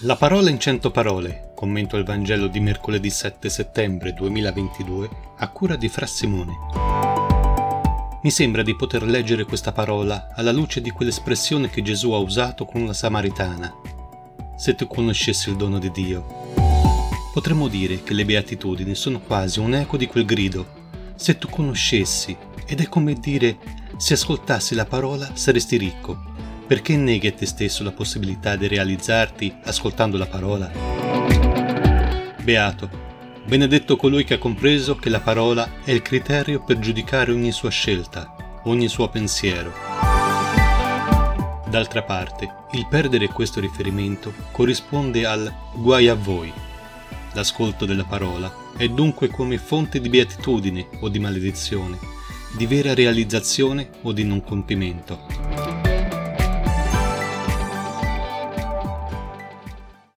La parola in cento parole, commento al Vangelo di mercoledì 7 settembre 2022, a cura di Fra Simone. Mi sembra di poter leggere questa parola alla luce di quell'espressione che Gesù ha usato con la Samaritana. Se tu conoscessi il dono di Dio. Potremmo dire che le beatitudini sono quasi un eco di quel grido. Se tu conoscessi, ed è come dire, se ascoltassi la parola saresti ricco, perché neghi a te stesso la possibilità di realizzarti ascoltando la parola? Beato, benedetto colui che ha compreso che la parola è il criterio per giudicare ogni sua scelta, ogni suo pensiero. D'altra parte, il perdere questo riferimento corrisponde al guai a voi. L'ascolto della parola è dunque come fonte di beatitudine o di maledizione, di vera realizzazione o di non compimento.